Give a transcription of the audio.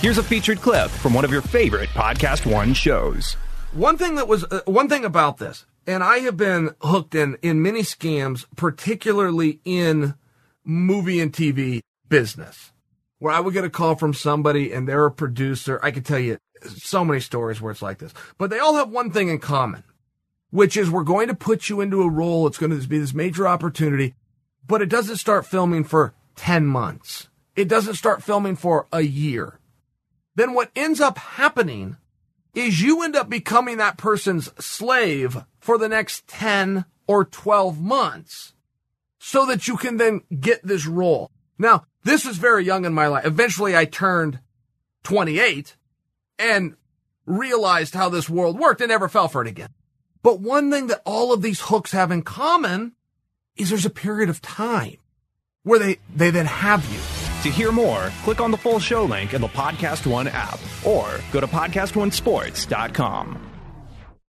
Here's a featured clip from one of your favorite Podcast One shows. One thing that was uh, one thing about this, and I have been hooked in in many scams, particularly in movie and TV business, where I would get a call from somebody and they're a producer. I could tell you so many stories where it's like this, but they all have one thing in common, which is we're going to put you into a role. It's going to be this major opportunity, but it doesn't start filming for 10 months. It doesn't start filming for a year then what ends up happening is you end up becoming that person's slave for the next 10 or 12 months so that you can then get this role. Now, this was very young in my life. Eventually I turned 28 and realized how this world worked and never fell for it again. But one thing that all of these hooks have in common is there's a period of time where they, they then have you. To hear more, click on the full show link in the Podcast One app or go to PodcastOneSports.com.